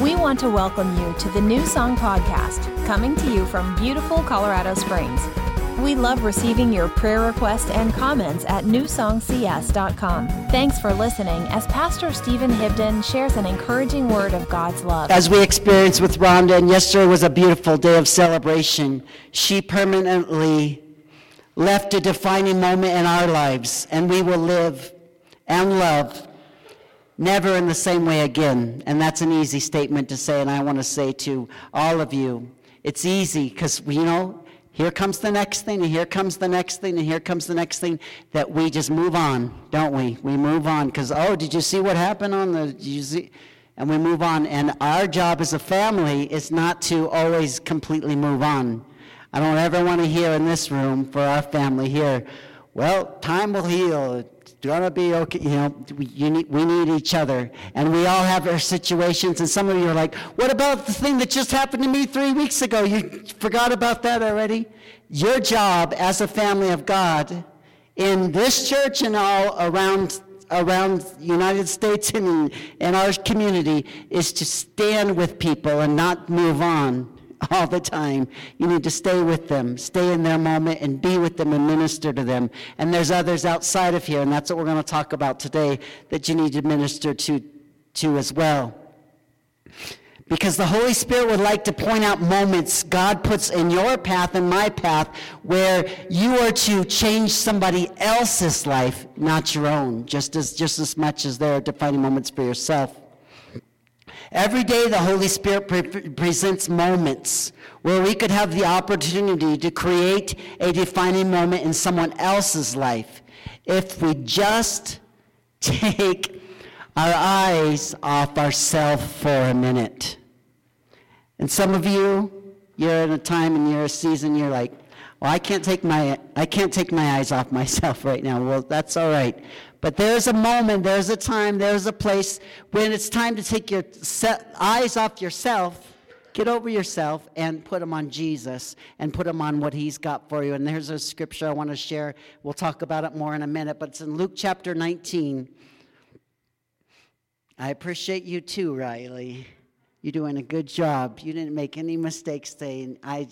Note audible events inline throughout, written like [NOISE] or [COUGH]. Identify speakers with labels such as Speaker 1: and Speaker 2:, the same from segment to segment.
Speaker 1: We want to welcome you to the New Song Podcast, coming to you from beautiful Colorado Springs. We love receiving your prayer requests and comments at newsongcs.com. Thanks for listening as Pastor Stephen Hibden shares an encouraging word of God's love.
Speaker 2: As we experienced with Rhonda, and yesterday was a beautiful day of celebration, she permanently left a defining moment in our lives, and we will live and love never in the same way again. And that's an easy statement to say, and I want to say to all of you, it's easy because, you know, here comes the next thing, and here comes the next thing, and here comes the next thing, that we just move on, don't we? We move on because, oh, did you see what happened on the, you see? And we move on. And our job as a family is not to always completely move on. I don't ever want to hear in this room for our family here, well, time will heal gonna be okay. You know, we, need, we need each other. And we all have our situations. And some of you are like, what about the thing that just happened to me three weeks ago? You forgot about that already? Your job as a family of God in this church and all around around the United States and in, in our community is to stand with people and not move on [LAUGHS] all the time. You need to stay with them, stay in their moment, and be with them and minister to them. And there's others outside of here, and that's what we're going to talk about today that you need to minister to, to as well. Because the Holy Spirit would like to point out moments God puts in your path and my path where you are to change somebody else's life, not your own, just as, just as much as there are defining moments for yourself. Every day, the Holy Spirit pre- presents moments where we could have the opportunity to create a defining moment in someone else's life if we just [LAUGHS] take our eyes off ourselves for a minute. And some of you, you're in a time and you're a season, you're like, well, I can't take my I can't take my eyes off [LAUGHS] myself right now. Well, that's all right. But there's a moment, there's a time, there's a place when it's time to take your eyes off yourself, get over yourself, and put them on Jesus and put them on what He's got for you. And there's a scripture I want to share. We'll talk about it more in a minute, but it's in Luke chapter 19. I appreciate you too, Riley. You're doing a good job. You didn't make any mistakes today. I,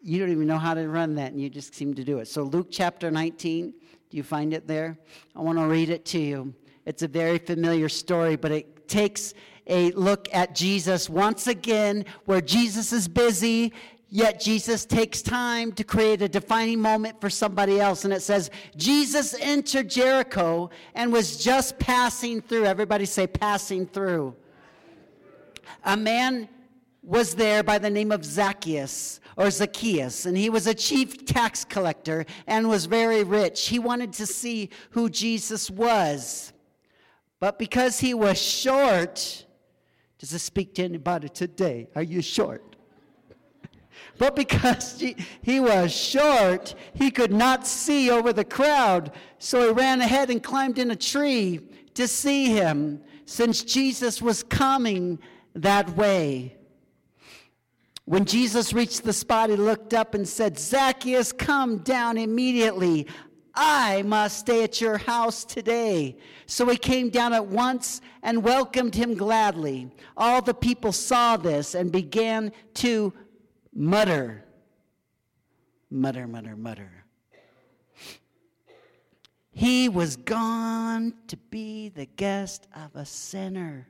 Speaker 2: you don't even know how to run that, and you just seem to do it. So, Luke chapter 19. Do you find it there? I want to read it to you. It's a very familiar story, but it takes a look at Jesus once again, where Jesus is busy, yet Jesus takes time to create a defining moment for somebody else. And it says, Jesus entered Jericho and was just passing through. Everybody say, passing through. A man was there by the name of Zacchaeus or Zacchaeus, and he was a chief tax collector and was very rich. He wanted to see who Jesus was. But because he was short, does this speak to anybody today? Are you short? [LAUGHS] But because he was short, he could not see over the crowd. So he ran ahead and climbed in a tree to see him, since Jesus was coming that way. When Jesus reached the spot, he looked up and said, Zacchaeus, come down immediately. I must stay at your house today. So he came down at once and welcomed him gladly. All the people saw this and began to mutter. Mutter, mutter, mutter. He was gone to be the guest of a sinner.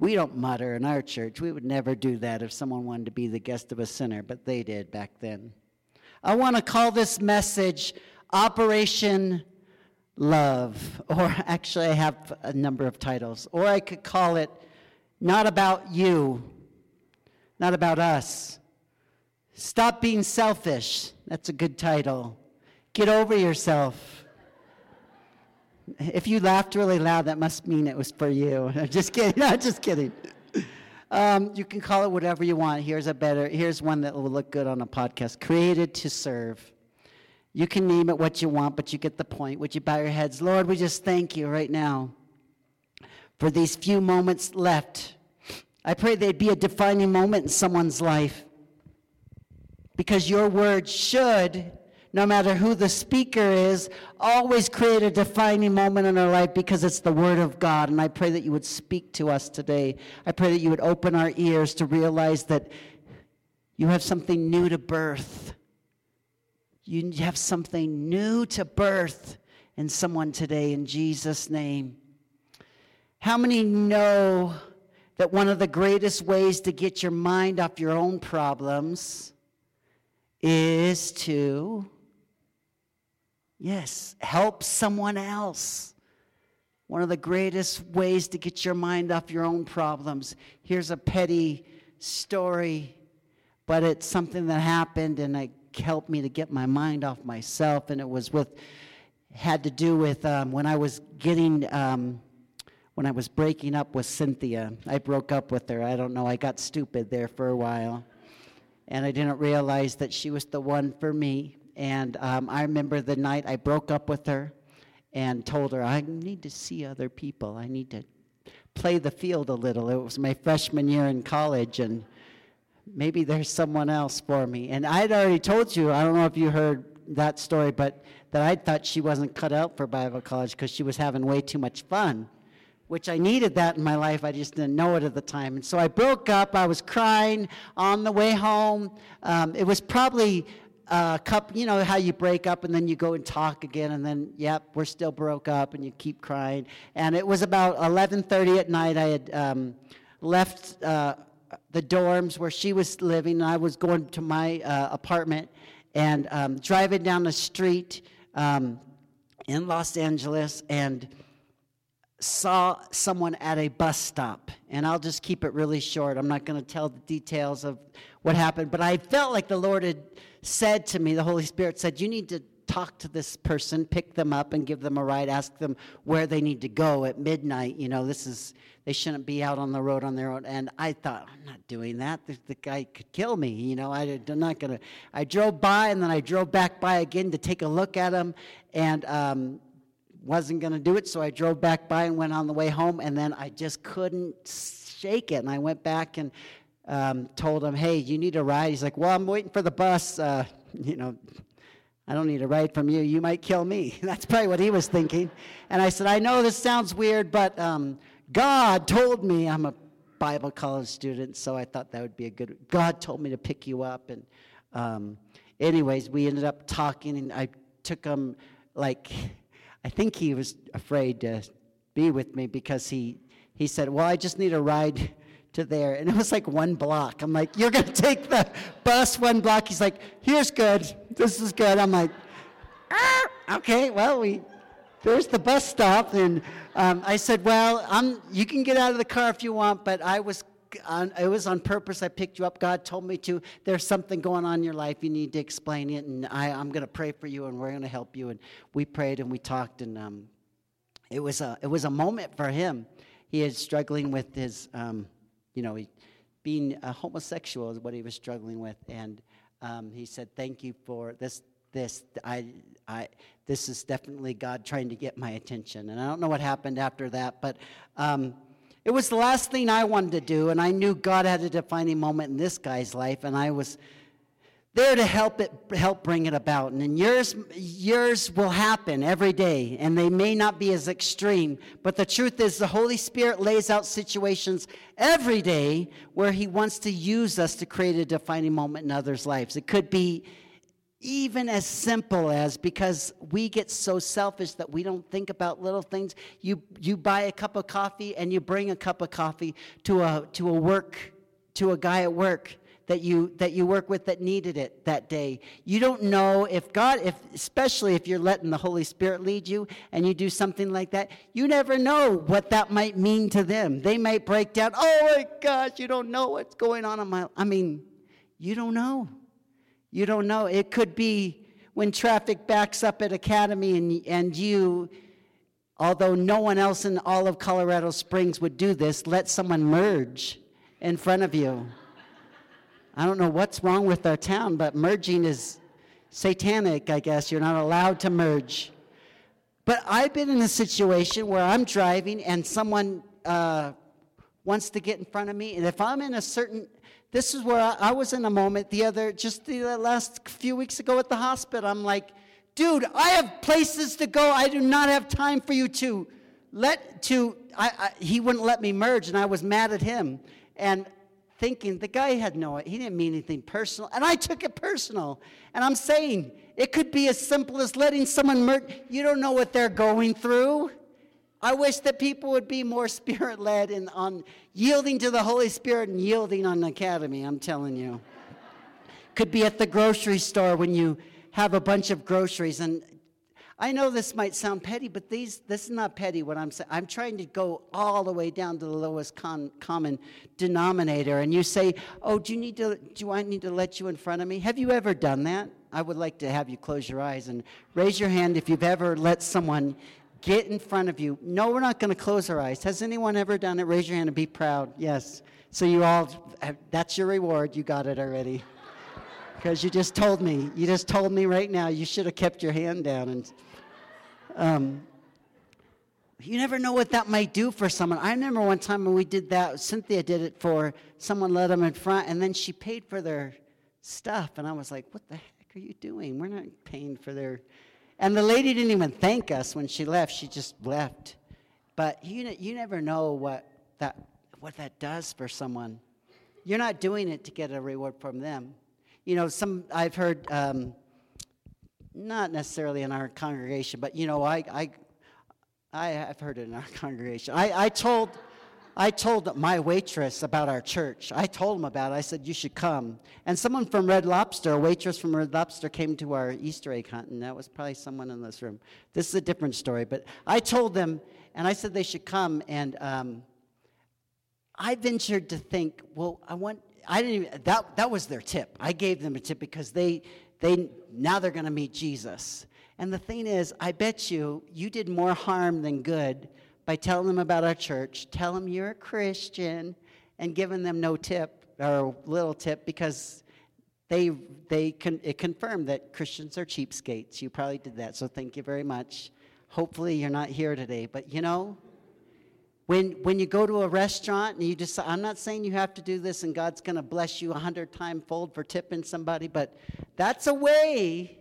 Speaker 2: We don't mutter in our church. We would never do that if someone wanted to be the guest of a sinner, but they did back then. I want to call this message Operation Love, or actually, I have a number of titles. Or I could call it Not About You, Not About Us. Stop being selfish. That's a good title. Get over yourself. If you laughed really loud, that must mean it was for you. [LAUGHS] I'm just kidding. [LAUGHS] No, just kidding. Um, you can call it whatever you want. Here's a better. Here's one that will look good on a podcast. Created to serve. You can name it what you want, but you get the point. Would you bow your heads, Lord? We just thank you right now for these few moments left. I pray they'd be a defining moment in someone's life because your word should no matter who the speaker is, always create a defining moment in our life because it's the Word of God. And I pray that you would speak to us today. I pray that you would open our ears to realize that you have something new to birth. You have something new to birth in someone today in Jesus' name. How many know that one of the greatest ways to get your mind off your own problems is to, yes, help someone else? One of the greatest ways to get your mind off your own problems. Here's a petty story, but it's something that happened and it helped me to get my mind off myself. And it was with, had to do with um, when I was getting, um, when I was breaking up with Cynthia. I broke up with her. I don't know. I got stupid there for a while. And I didn't realize that she was the one for me. And um, I remember the night I broke up with her and told her, I need to see other people. I need to play the field a little. It was my freshman year in college, and maybe there's someone else for me. And I'd already told you, I don't know if you heard that story, but that I thought she wasn't cut out for Bible college because she was having way too much fun, which I needed that in my life. I just didn't know it at the time. And so I broke up. I was crying on the way home. Um, it was probably uh, cup, you know how you break up and then you go and talk again and then yep we're still broke up and you keep crying. And it was about 11.30 at night. I had um, left uh, the dorms where she was living and i was going to my uh, apartment and um, driving down the street um, in los angeles and saw someone at a bus stop. And i'll just keep it really short. I'm not going to tell the details of what happened but i felt like the lord had said to me, the Holy Spirit said, You need to talk to this person, pick them up, and give them a ride, ask them where they need to go at midnight. You know, this is, they shouldn't be out on the road on their own. And I thought, I'm not doing that. The, the guy could kill me. You know, I, am not going to. I drove by and then I drove back by again to take a look at him and um, wasn't going to do it. So I drove back by and went on the way home. And then I just couldn't shake it. And I went back and um, told him, hey, you need a ride. He's like, well, I'm waiting for the bus. Uh, [LAUGHS] you know, I don't need a ride from you. You might kill me. [LAUGHS] That's probably what he was thinking. And I said, I know this sounds weird, but um, God told me I'm a Bible college student, so I thought that would be a good. God told me to pick you up, and um, anyways, we ended up talking, and I took him like, I think he was afraid to be with me because he he said, well, I just need a ride to there. And it was like one block. I'm like, you're going to take the bus one block. He's like, here's good. This is good. I'm like, ah, okay, well, we, there's the bus stop. And um, I said, well, I'm, you can get out of the car if you want, but I was on, it was on purpose. I picked you up. God told me to. There's something going on in your life. You need to explain it, and I, am going to pray for you, and we're going to help you. And we prayed and we talked, and um, it was a it was a moment for him. He is struggling with his um, you know, he, being a homosexual is what he was struggling with. And um, he said, Thank you for this. This I, I, this is definitely God trying to get my attention. And I don't know what happened after that, but um, it was the last thing I wanted to do. And I knew God had a defining moment in this guy's life, and I was there to help it help bring it about. And yours yours will happen every day. And they may not be as extreme but the truth is the holy spirit lays out situations every day where he wants to use us to create a defining moment in others lives. It could be even as simple as because we get so selfish that we don't think about little things. You you buy a cup of coffee and you bring a cup of coffee to a to a work to a guy at work that you that you work with that needed it that day. You don't know if God, if especially if you're letting the Holy Spirit lead you and you do something like that, you never know what that might mean to them. They might break down. Oh my gosh, you don't know what's going on in my. I mean, you don't know. You don't know. It could be when traffic backs up at Academy and and you although no one else in all of Colorado Springs would do this, let someone merge in front of you. I don't know what's wrong with our town, but merging is satanic, I guess. You're not allowed to merge. But I've been in a situation where I'm driving and someone, uh, wants to get in front of me. And if I'm in a certain, this is where I, I was in a moment the other, just the last few weeks ago at the hospital. I'm like, dude, I have places to go. I do not have time for you to let, to, I, I, he wouldn't let me merge, and I was mad at him. And thinking the guy had no, he didn't mean anything personal. And I took it personal. And I'm saying, it could be as simple as letting someone merge. You don't know what they're going through. I wish that people would be more [LAUGHS] spirit led and on yielding to the Holy Spirit and yielding on the academy, I'm telling you. Could be at the grocery store when you have a bunch of groceries. And I know this might sound petty, but these, this is not petty what I'm saying. I'm trying to go all the way down to the lowest con, common denominator. And you say, Oh, do, you need to, do I need to let you in front of me? Have you ever done that? I would like to have you close your eyes and raise your hand if you've ever let someone get in front of you. No, we're not going to close our eyes. Has anyone ever done it? Raise your hand and be proud. Yes. So you all, uh, that's your reward. You got it already. [LAUGHS] Because you just told me. You just told me right now you should have kept your hand down. And um, you never know what that might do for someone. I remember one time when we did that, Cynthia did it for someone let them in front, and then she paid for their stuff. And I was like, what the heck are you doing? We're not paying for their and the lady didn't even thank us when she left. She just left. But you, you never know what that, what that does for someone. You're not doing it to get a reward from them. You know, some I've heard, um, not necessarily in our congregation, but you know, I, I, I have heard it in our [LAUGHS] congregation. I, I told I told my waitress about our church. I told him about it. I said, You should come. And someone from Red Lobster, a waitress from Red Lobster, came to our Easter egg hunt, and that was probably someone in this room. This is a different story, but I told them, and I said they should come, and um, I ventured to think, well, I want, I didn't even, that, that was their tip. I gave them a tip because they, they now they're going to meet Jesus. And the thing is, I bet you, you did more harm than good by telling them about our church, tell them you're a Christian, and giving them no tip or little tip because they, they con- it confirmed that Christians are cheapskates. You probably did that, so thank you very much. Hopefully, you're not here today, but you know, when, when you go to a restaurant and you decide, I'm not saying you have to do this and God's going to bless you a hundred time fold for tipping somebody, but that's a way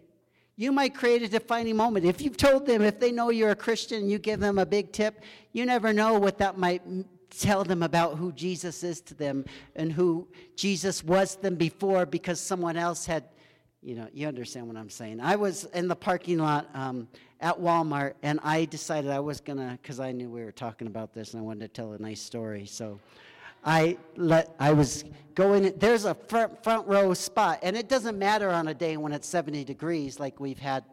Speaker 2: you might create a defining moment. If you've told them, if they know you're a Christian and you give them a big tip, you never know what that might tell them about who Jesus is to them and who Jesus was them before because someone else had, you know, you understand what I'm saying. I was in the parking lot um, at Walmart and I decided I was to, because I knew we were talking about this and I wanted to tell a nice story. So I let I was going. There's a front front row spot, and it doesn't matter on a day when it's 70 degrees, like we've had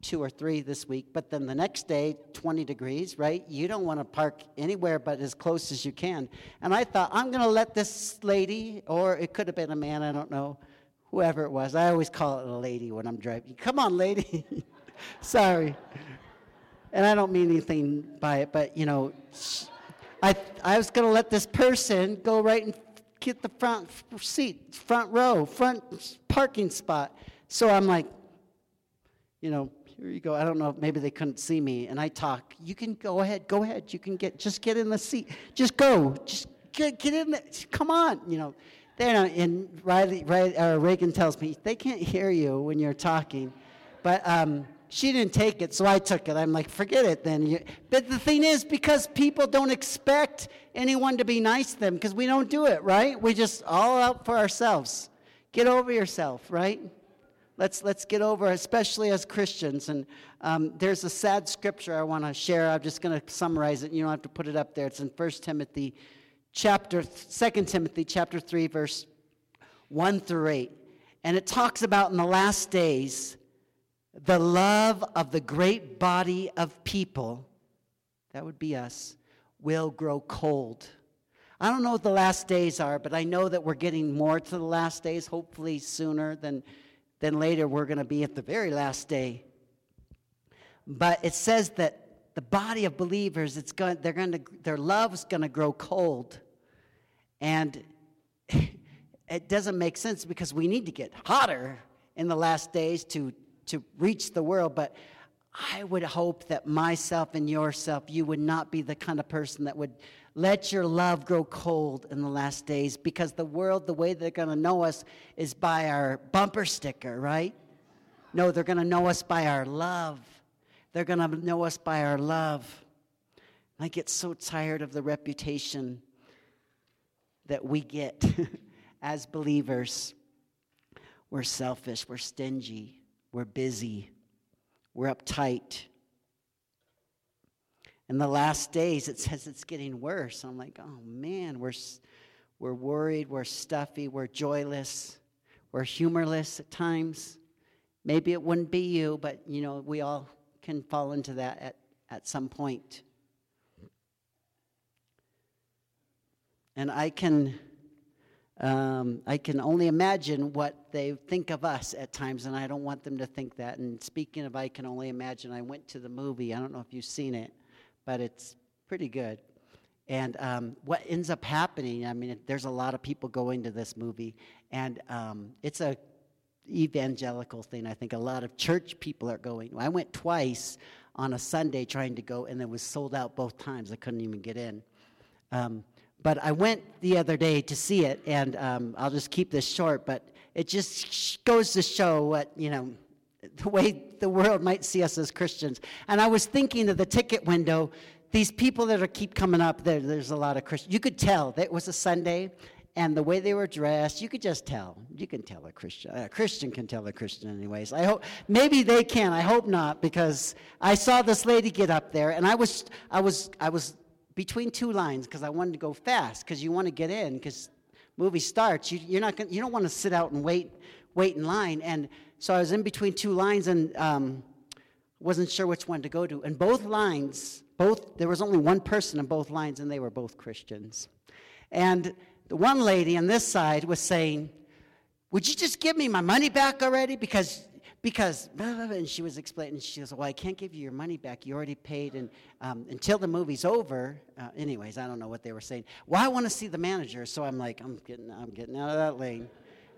Speaker 2: two or three this week. But then the next day, 20 degrees, right? You don't want to park anywhere but as close as you can. And I thought I'm to let this lady, or it could have been a man, I don't know, whoever it was. I always call it a lady when I'm driving. Come on, lady. [LAUGHS] Sorry. And I don't mean anything by it, but you know. I, I was going to let this person go right and get the front seat, front row, front parking spot. So I'm like, you know, here you go. I don't know, maybe they couldn't see me. And I talk, you can go ahead, go ahead. You can get, just get in the seat. Just go. Just get, get in there. Come on. You know, they're not, and Riley, Riley, uh, Reagan tells me, they can't hear you when you're talking. But, um, she didn't take it, so I took it. I'm like, forget it then. But the thing is, because people don't expect anyone to be nice to them, because we don't do it, right? We just all out for ourselves. Get over yourself, right? Let's, let's get over, especially as Christians. And um, there's a sad scripture I want to share. I'm just going to summarize it. You don't have to put it up there. It's in 1 Timothy chapter, 2 Timothy chapter 3, verse 1 through 8. And it talks about in the last days, the love of the great body of people, that would be us, will grow cold. I don't know what the last days are, but I know that we're getting more to the last days, hopefully sooner than, than later. We're going to be at the very last day. But it says that the body of believers, it's going, they're going to, their love is going to grow cold. And [LAUGHS] it doesn't make sense because we need to get hotter in the last days to to reach the world, but I would hope that myself and yourself, you would not be the kind of person that would let your love grow cold in the last days because the world, the way they're going to know us is by our bumper sticker, right? No, they're going to know us by our love. They're going to know us by our love. I get so tired of the reputation that we get [LAUGHS] as believers. We're selfish, we're stingy, we're busy, we're uptight. In the last days, it says it's getting worse. I'm like, oh man, we're, we're worried, we're stuffy, we're joyless, we're humorless at times. Maybe it wouldn't be you, but you know, we all can fall into that at, at some point. And I can, um, I can only imagine what they think of us at times, and I don't want them to think that. And speaking of I can only imagine, I went to the movie. I don't know if you've seen it, but it's pretty good. And um, what ends up happening, I mean, there's a lot of people going to this movie, and um, it's a evangelical thing. I think a lot of church people are going. I went twice on a Sunday trying to go, and it was sold out both times. I couldn't even get in. Um, but I went the other day to see it, and um, I'll just keep this short, but it just goes to show what, you know, the way the world might see us as Christians. And I was thinking of the ticket window, these people that are keep coming up, there, there's a lot of Christians. You could tell that it was a Sunday, and the way they were dressed, you could just tell. You can tell a Christian. A Christian can tell a Christian, anyways. I hope maybe they can. I hope not, because I saw this lady get up there, and I was, I was, I was between two lines because I wanted to go fast because you want to get in because movie starts. You, you're not gonna, you don't want to sit out and wait wait in line. And so I was in between two lines and um, wasn't sure which one to go to. And both lines, both there was only one person in both lines, and they were both Christians. And the one lady on this side was saying, "Would you just give me my money back already? Because because, and she was explaining, she goes, Well, I can't give you your money back. You already paid, and um, until the movie's over. Uh, anyways, I don't know what they were saying. Well, I want to see the manager. So I'm like, I'm getting, I'm getting out of that lane.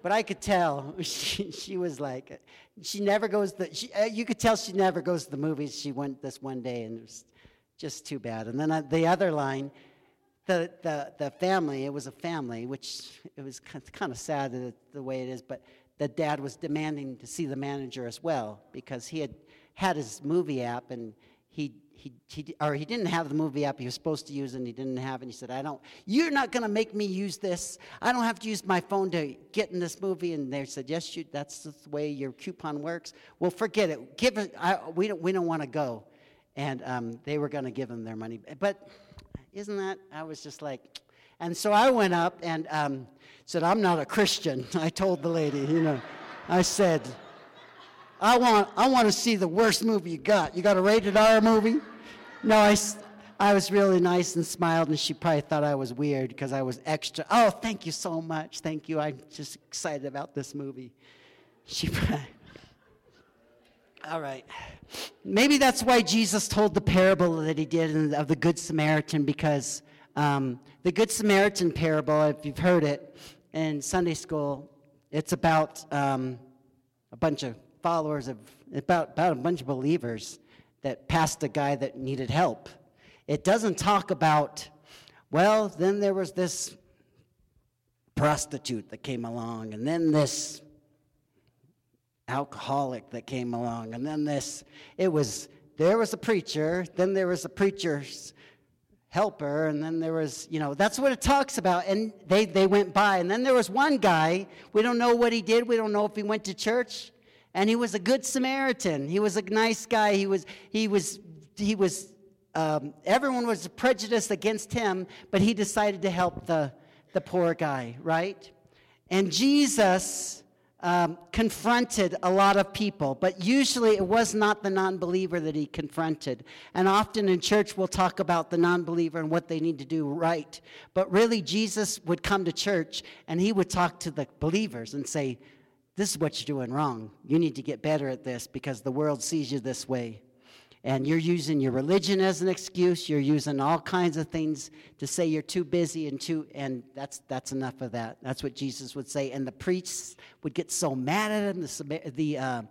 Speaker 2: But I could tell [LAUGHS] she, she was like, she never goes, the, she, uh, you could tell she never goes to the movies. She went this one day, and it was just too bad. And then uh, the other line, the, the, the family, it was a family, which it was kind of sad the, the way it is, but the dad was demanding to see the manager as well because he had had his movie app and he, he, he, or he didn't have the movie app he was supposed to use and he didn't have it. And he said, I don't, you're not going to make me use this. I don't have to use my phone to get in this movie. And they said, yes, you, that's the way your coupon works. Well, forget it. Give it, I, we don't, we don't want to go. And um, they were going to give him their money. But isn't that, I was just like, and so I went up and um, said, I'm not a Christian. [LAUGHS] I told the lady, you know, I said, I want, I want to see the worst movie you got. You got a rated R movie? No, I, I was really nice and smiled, and she probably thought I was weird because I was extra. Oh, thank you so much. Thank you. I'm just excited about this movie. She [LAUGHS] probably. All right. Maybe that's why Jesus told the parable that he did of the Good Samaritan because um, the Good Samaritan parable, if you've heard it in Sunday school, it's about um, a bunch of followers of, about, about a bunch of believers that passed a guy that needed help. It doesn't talk about, well, then there was this prostitute that came along, and then this alcoholic that came along, and then this, it was, there was a preacher, then there was a preacher's helper and then there was you know that's what it talks about. And they, they went by. And then there was one guy we don't know what he did we don't know if he went to church. And he was a good samaritan. He was a nice guy. He was he was he was um, everyone was prejudiced against him but he decided to help the the poor guy right? And jesus um, confronted a lot of people, but usually it was not the non believer that he confronted. And often in church, we'll talk about the non believer and what they need to do right. But really, Jesus would come to church and he would talk to the believers and say, This is what you're doing wrong. You need to get better at this because the world sees you this way and you're using your religion as an excuse. You're using all kinds of things to say you're too busy and too and that's that's enough of that. That's what jesus would say. And the priests would get so mad at him. The, the uh,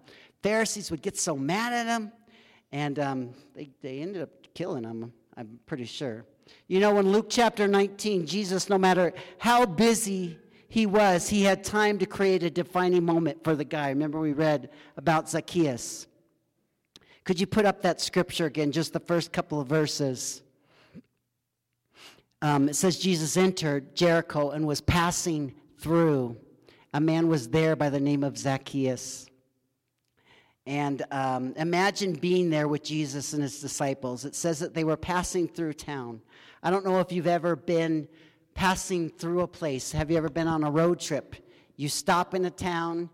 Speaker 2: pharisees would get so mad at him. And um, they, they ended up killing him i'm pretty sure. You know, in Luke chapter 19, Jesus, no matter how busy he was, he had time to create a defining moment for the guy. Remember, we read about Zacchaeus. Could you put up that scripture again, just the first couple of verses? Um, it says Jesus entered Jericho and was passing through. A man was there by the name of Zacchaeus. And um, imagine being there with Jesus and his disciples. It says that they were passing through town. I don't know if you've ever been passing through a place. Have you ever been on a road trip? You stop in a town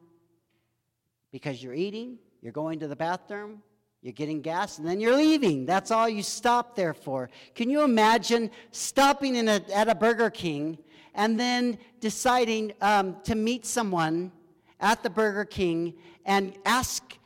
Speaker 2: because you're eating, you're going to the bathroom, you're getting gas, and then you're leaving. That's all you stop there for. Can you imagine stopping a, at a Burger King and then deciding um, to meet someone at the Burger King and ask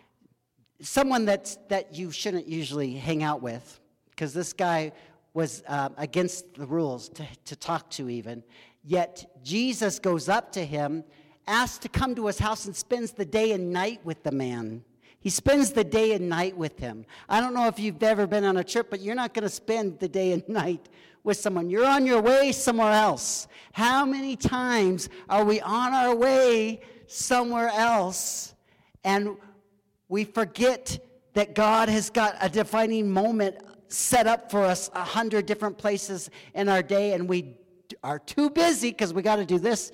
Speaker 2: someone that's, that you shouldn't usually hang out with? Because this guy was uh, against the rules to, to talk to, even. Yet Jesus goes up to him, asks to come to his house, and spends the day and night with the man. He spends the day and night with him. I don't know if you've ever been on a trip, but you're not going to spend the day and [LAUGHS] night with someone. You're on your way somewhere else. How many times are we on our way somewhere else and we forget that God has got a defining moment set up for us a hundred different places in our day and we are too busy because we got to do this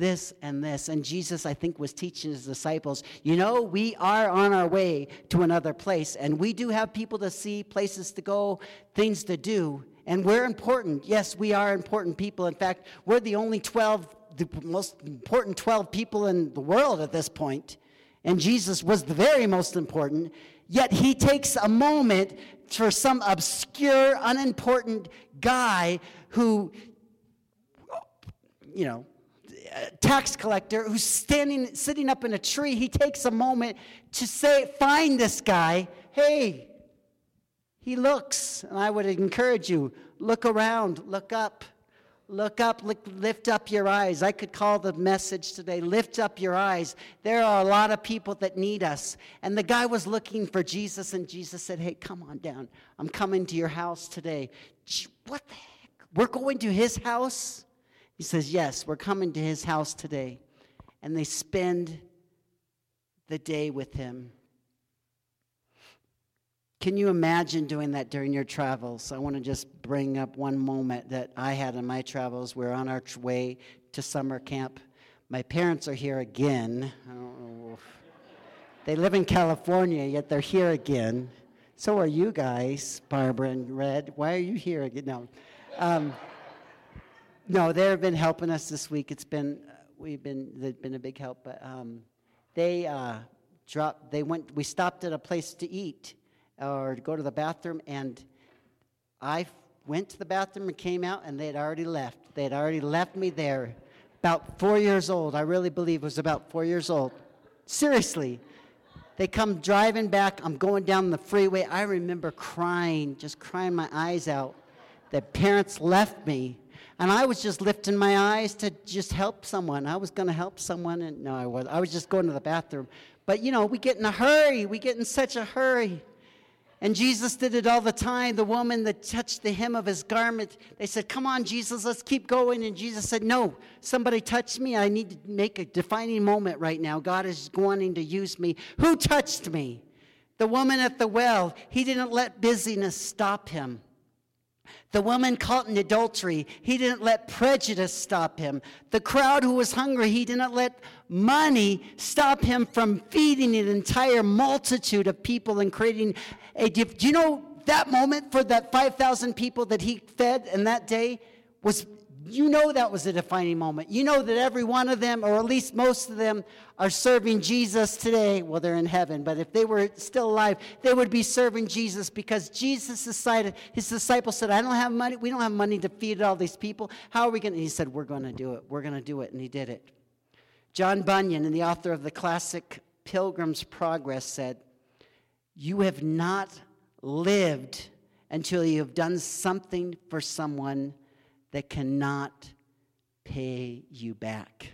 Speaker 2: this and this. And Jesus, I think, was teaching his disciples, you know, we are on our way to another place, and we do have people to see, places to go, things to do. And we're important. Yes, we are important people. In fact, we're the only 12, the most important 12 people in the world at this point. And Jesus was the very most important. Yet he takes a moment for some obscure, unimportant guy who, you know, tax collector who's standing, sitting up in a tree, he takes a moment to say, find this guy. Hey, he looks, and I would encourage you, look around, look up. Look up, look, lift up your eyes. I could call the message today, lift up your eyes. There are a lot of people that need us. And the guy was looking for Jesus, and Jesus said, Hey, come on down. I'm coming to your house today. What the heck? We're going to his house? He says, Yes, we're coming to his house today. And they spend the day with him. Can you imagine doing that during your travels? I want to just bring up one moment that I had in my travels. We're on our way to summer camp. My parents are here again. They live in California, yet they're here again. So are you guys, Barbara and Red. Why are you here again? No. Um, no, they've been helping us this week. It's been uh, we've been they've been a big help. But um, they uh, dropped. They went. We stopped at a place to eat or to go to the bathroom, and I went to the bathroom and came out, and they had already left. They had already left me there. About four years old. I really believe was about four years old. Seriously. They come driving back. I'm going down the freeway. I remember crying, just crying my eyes out. The parents left me and I was just lifting my eyes to just help someone. I was going to help someone, and no, I was. I was just going to the bathroom. But you know, we get in a hurry. We get in such a hurry. And Jesus did it all the time. The woman that touched the hem of his garment, they said, Come on, Jesus, let's keep going. And Jesus said, No, somebody touched me. I need to make a defining moment right now. God is wanting to use me. Who touched me? The woman at the well. He didn't let busyness stop him. The woman caught in adultery, he didn't let prejudice stop him. The crowd who was hungry, he didn't let money stop him from feeding an entire multitude of people and creating a. Do you know that moment for that 5,000 people that he fed in that day was you know that was a defining moment. You know that every one of them, or at least most of them, are serving Jesus today. Well, they're in heaven, but if they were still alive, they would be serving Jesus because Jesus decided, his disciples said, I don't have money. We don't have money to feed all these people. How are we going to? He said, We're going to do it. We're going to do it. And he did it. John Bunyan, and the author of the classic Pilgrim's Progress, said, You have not lived until you have done something for someone that cannot pay you back.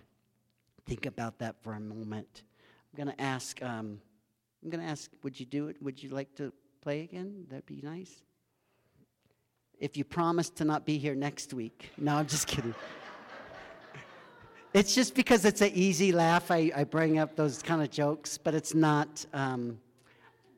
Speaker 2: Think about that for a moment. I'm going to ask, um, I'm going to ask, would you do it? Would you like to play again? That'd be nice. if you promise to not be here next week. No, I'm just kidding. it's just because it's an easy laugh, I, I bring up those kind of jokes, but it's not. Um,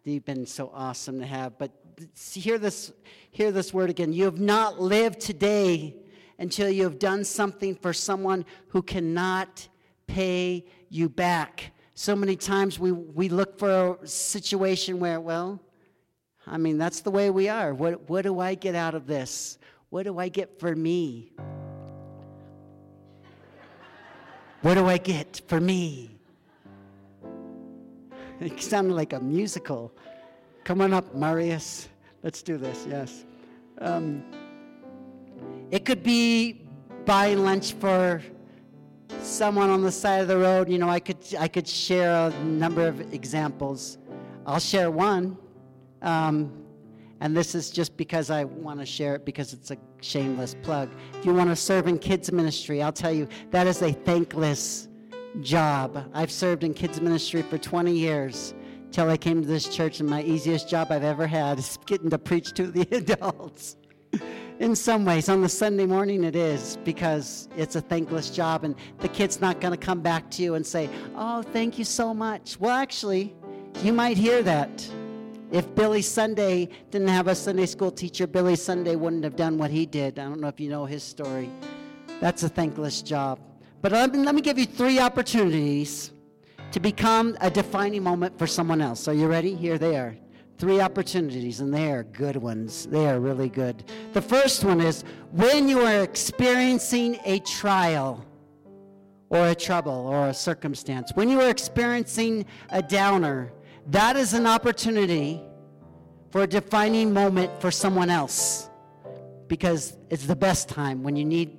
Speaker 2: you've been so awesome to have. But hear this, hear this word again. You have not lived today until you have done something for someone who cannot pay you back. So many times we, we look for a situation where, well, I mean, that's the way we are. What, what do I get out of this? What do I get for me? What do I get for me? [LAUGHS] It sounded like a musical. Come on up, Marius. Let's do this, yes. Um, it could be buying lunch for someone on the side of the road. You know, I could, I could share a number of examples. I'll share one. Um, and this is just because I want to share it because it's a shameless plug. If you want to serve in kids ministry, I'll tell you that is a thankless job. I've served in kids ministry for 20 years till I came to this church, and my easiest job I've ever had is getting to preach to the [LAUGHS] adults. In some ways, on the Sunday morning, it is because it's a thankless job, and the kid's not going to come back to you and say, Oh, thank you so much. Well, actually, you might hear that. If Billy Sunday didn't have a Sunday school teacher, Billy Sunday wouldn't have done what he did. I don't know if you know his story. That's a thankless job. But let me, let me give you three opportunities to become a defining moment for someone else. Are you ready? Here they are. Three opportunities, and they are good ones. They are really good. The first one is when you are experiencing a trial or a trouble or a circumstance, when you are experiencing a downer, that is an opportunity for a defining moment for someone else because it's the best time when you need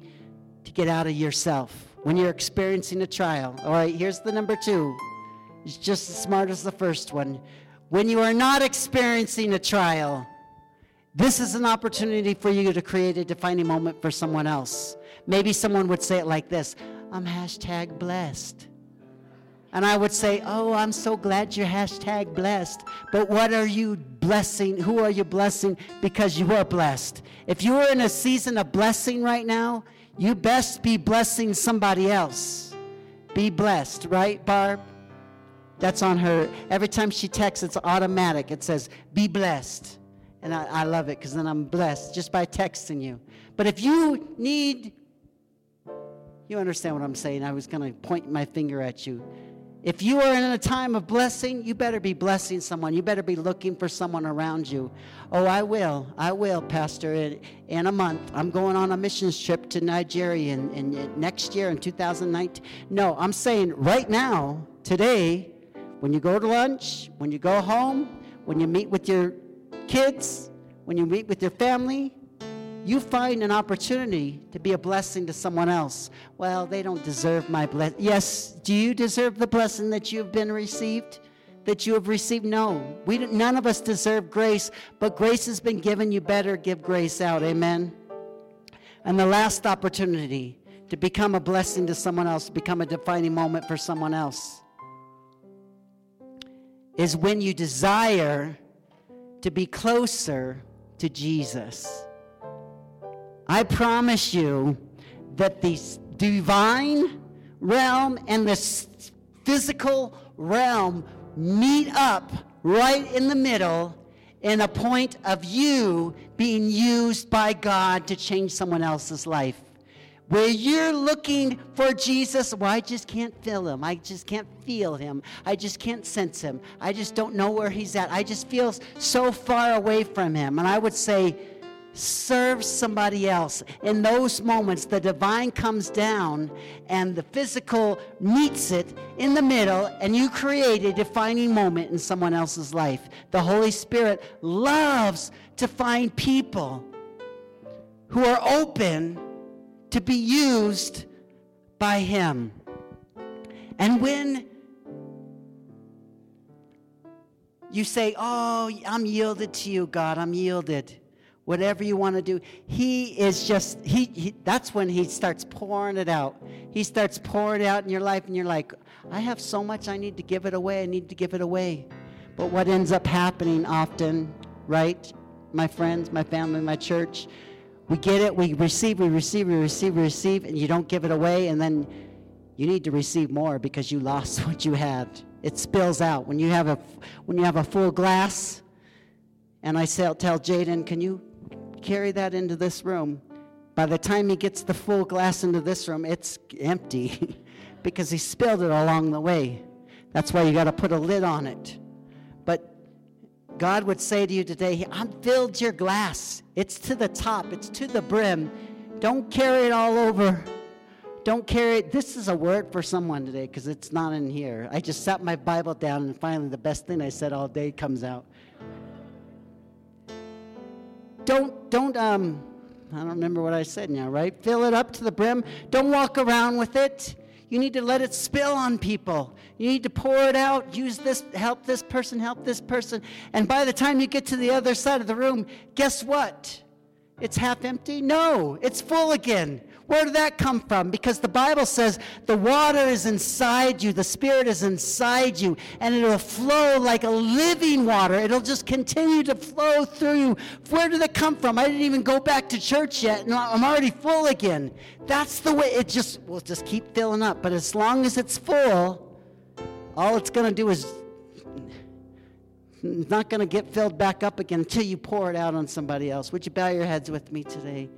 Speaker 2: to get out of yourself when you're experiencing a trial. All right, here's the number two. It's just as smart as the first one. When you are not experiencing a trial, this is an opportunity for you to create a defining moment for someone else. Maybe someone would say it like this I'm hashtag blessed. And I would say, Oh, I'm so glad you're hashtag blessed. But what are you blessing? Who are you blessing? Because you are blessed. If you are in a season of blessing right now, you best be blessing somebody else. Be blessed, right, Barb? That's on her. Every time she texts, it's automatic. It says, be blessed. And I, I love it because then I'm blessed just by texting you. But if you need, you understand what I'm saying. I was going to point my finger at you. If you are in a time of blessing, you better be blessing someone. You better be looking for someone around you. Oh, I will. I will, Pastor. In, in a month, I'm going on a missions trip to Nigeria in, in, next year in 2019. No, I'm saying right now, today, when you go to lunch, when you go home, when you meet with your kids, when you meet with your family, you find an opportunity to be a blessing to someone else. Well, they don't deserve my blessing. Yes, do you deserve the blessing that you've been received? That you have received? No. We none of us deserve grace, but grace has been given. You better give grace out. Amen. And the last opportunity to become a blessing to someone else, become a defining moment for someone else, is when you desire to be closer to Jesus. I promise you that the divine realm and the physical realm meet up right in the middle in a point of you being used by God to change someone else's life. Where you're looking for Jesus, well, I just can't feel him. I just can't feel him. I just can't sense him. I just don't know where he's at. I just feel so far away from him. And I would say, serve somebody else. In those moments, the divine comes down and the physical meets it in the middle, and you create a defining moment in someone else's life. The Holy Spirit loves to find people who are open to be used by Him. And when you say, Oh, I'm yielded to you, God, I'm yielded whatever you want to do. He is just, he, he, that's when he starts pouring it out. He starts pouring it out in your life, and you're like, I have so much, I need to give it away, I need to give it away. But what ends up happening often, right, my friends, my family, my church, We get it, we receive, we receive, we receive, we receive, and you don't give it away, and then you need to receive more because you lost [LAUGHS] what you had. It spills out. When you have a, when you have a full glass, and I say, tell Jaden, can you carry that into this room? By the time he gets the full glass into this room, it's empty [LAUGHS] because he spilled it along the way. That's why you got to put a lid on it. God would say to you today, I've filled your glass. It's to the top, it's to the brim. Don't carry it all over. Don't carry it. This is a word for someone today because it's not in here. I just sat my Bible down and finally the best thing I said all day comes out. Don't, don't, um, I don't remember what I said now, right? Fill it up to the brim. Don't walk around with it. You need to let it spill on people. You need to pour it out. Use this, help this person, help this person. And by the time you get to the other side of the room, guess what? It's half empty? No, it's full again. Where did that come from? Because the Bible says the water is inside you, the Spirit is inside you, and it'll flow like a living water. It'll just continue to flow through you. Where did it come from? I didn't even go back to church yet, and I'm already full again. That's the way it just will just keep filling up. But as long as it's full, all it's going to do is it's not going to get filled back up again until you pour it out on somebody else. Would you bow your heads with me today?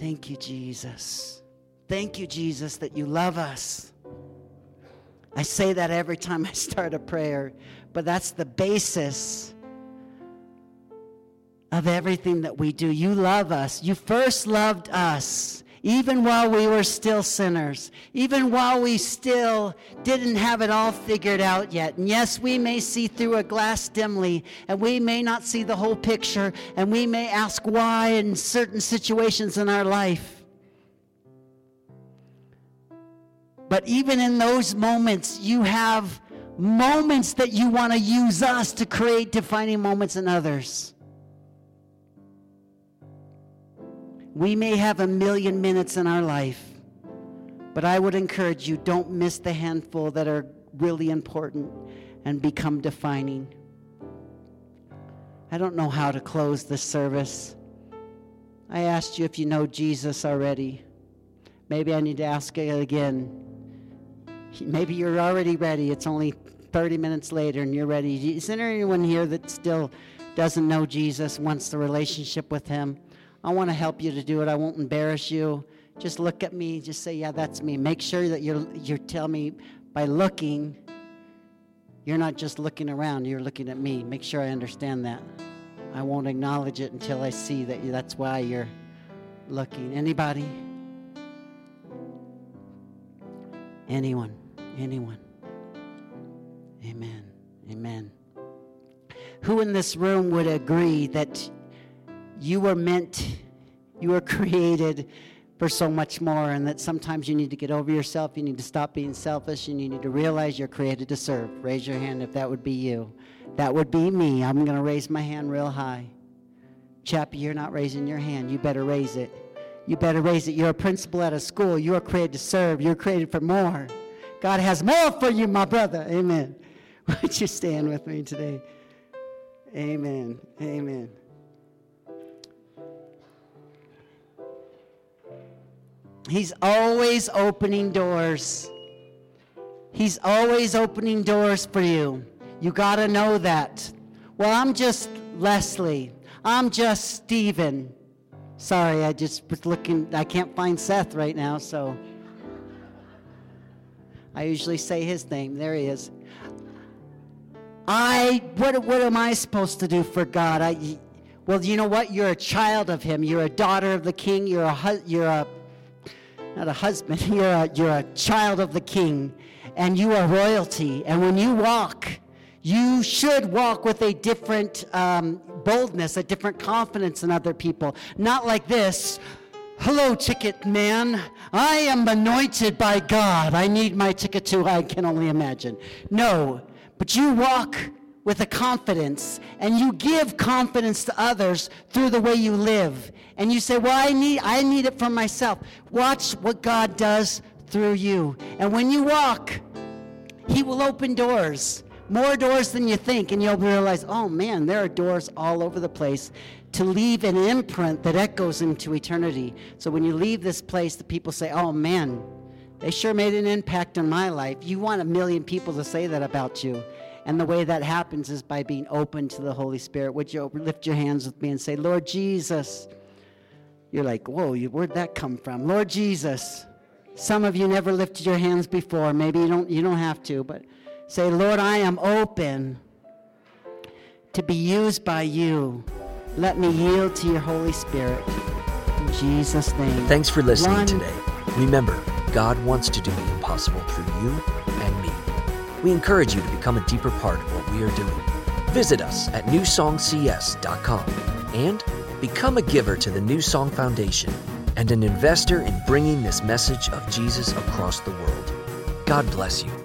Speaker 2: Thank you, Jesus. Thank you, Jesus, that you love us. I say that every time I start a prayer, but that's the basis of everything that we do. You love us. You first loved us even while we were still sinners, even while we still didn't have it all figured out yet. And yes, we may see through a glass dimly, and we may not see the whole picture, and we may ask why in certain situations in our life. But even in those moments, you have moments that you want to use us to create defining moments in others. We may have a million minutes in our life, but I would encourage you don't miss the handful that are really important and become defining. I don't know how to close this service. I asked you if you know Jesus already. Maybe I need to ask you again. Maybe you're already ready. It's only 30 minutes later and you're ready. Is there anyone here that still doesn't know Jesus, wants the relationship with Him? I want to help you to do it. I won't embarrass you. Just look at me. Just say, yeah, that's me. Make sure that you're, you're telling me by looking, you're not just looking around, you're looking at me. Make sure I understand that. I won't acknowledge it until I see that you, that's why you're looking. Anybody? Anyone? Anyone? Amen. Amen. Who in this room would agree that you were meant, you were created for so much more, and that sometimes you need to get over yourself. You need to stop being selfish, and you need to realize you're created to serve. Raise your hand if that would be you. That would be me. I'm going to raise my hand real high. Chappie, you're not raising your hand. You better raise it. You better raise it. You're a principal at a school. You are created to serve. You're created for more. God has more for you, my brother. Amen. [LAUGHS] Would you stand with me today? Amen. Amen. He's always opening doors. He's always opening doors for you. You got to know that. Well, I'm just Leslie. I'm just Stephen. Sorry, I just was looking. I can't find Seth right now, so I usually say his name. There he is. I what what am I supposed to do for God? I well, you know what? You're a child of Him. You're a daughter of the King. You're a you're a not a husband, [LAUGHS] you're a, you're a child of the king, and you are royalty. And when you walk, you should walk with a different um, boldness, a different confidence than other people. Not like this. Hello, ticket man. I am anointed by God. I need my ticket too. I can only imagine. No, but you walk with a confidence and you give confidence to others through the way you live and you say well i need i need it for myself watch what god does through you and when you walk he will open doors more doors than you think and you'll realize oh man there are doors all over the place to leave an imprint that echoes into eternity. So when you leave this place, the people say, oh man, they sure made an impact on my life. You want a million people to say that about you. And the way that happens is by being open to the Holy Spirit. Would you lift your hands with me and say, Lord Jesus? You're like, whoa, where'd that come from? Lord Jesus. Some of you never lifted your hands before. Maybe you don't, you don't have to, but say, Lord, I am open to be used by you. Let me yield to your Holy Spirit. In Jesus' name.
Speaker 3: Thanks for listening One. today. Remember, God wants to do the impossible through you and. We encourage you to become a deeper part of what we are doing. Visit us at newsongcs.com and become a giver to the New Song Foundation and an investor in bringing this message of Jesus across the world. God bless you.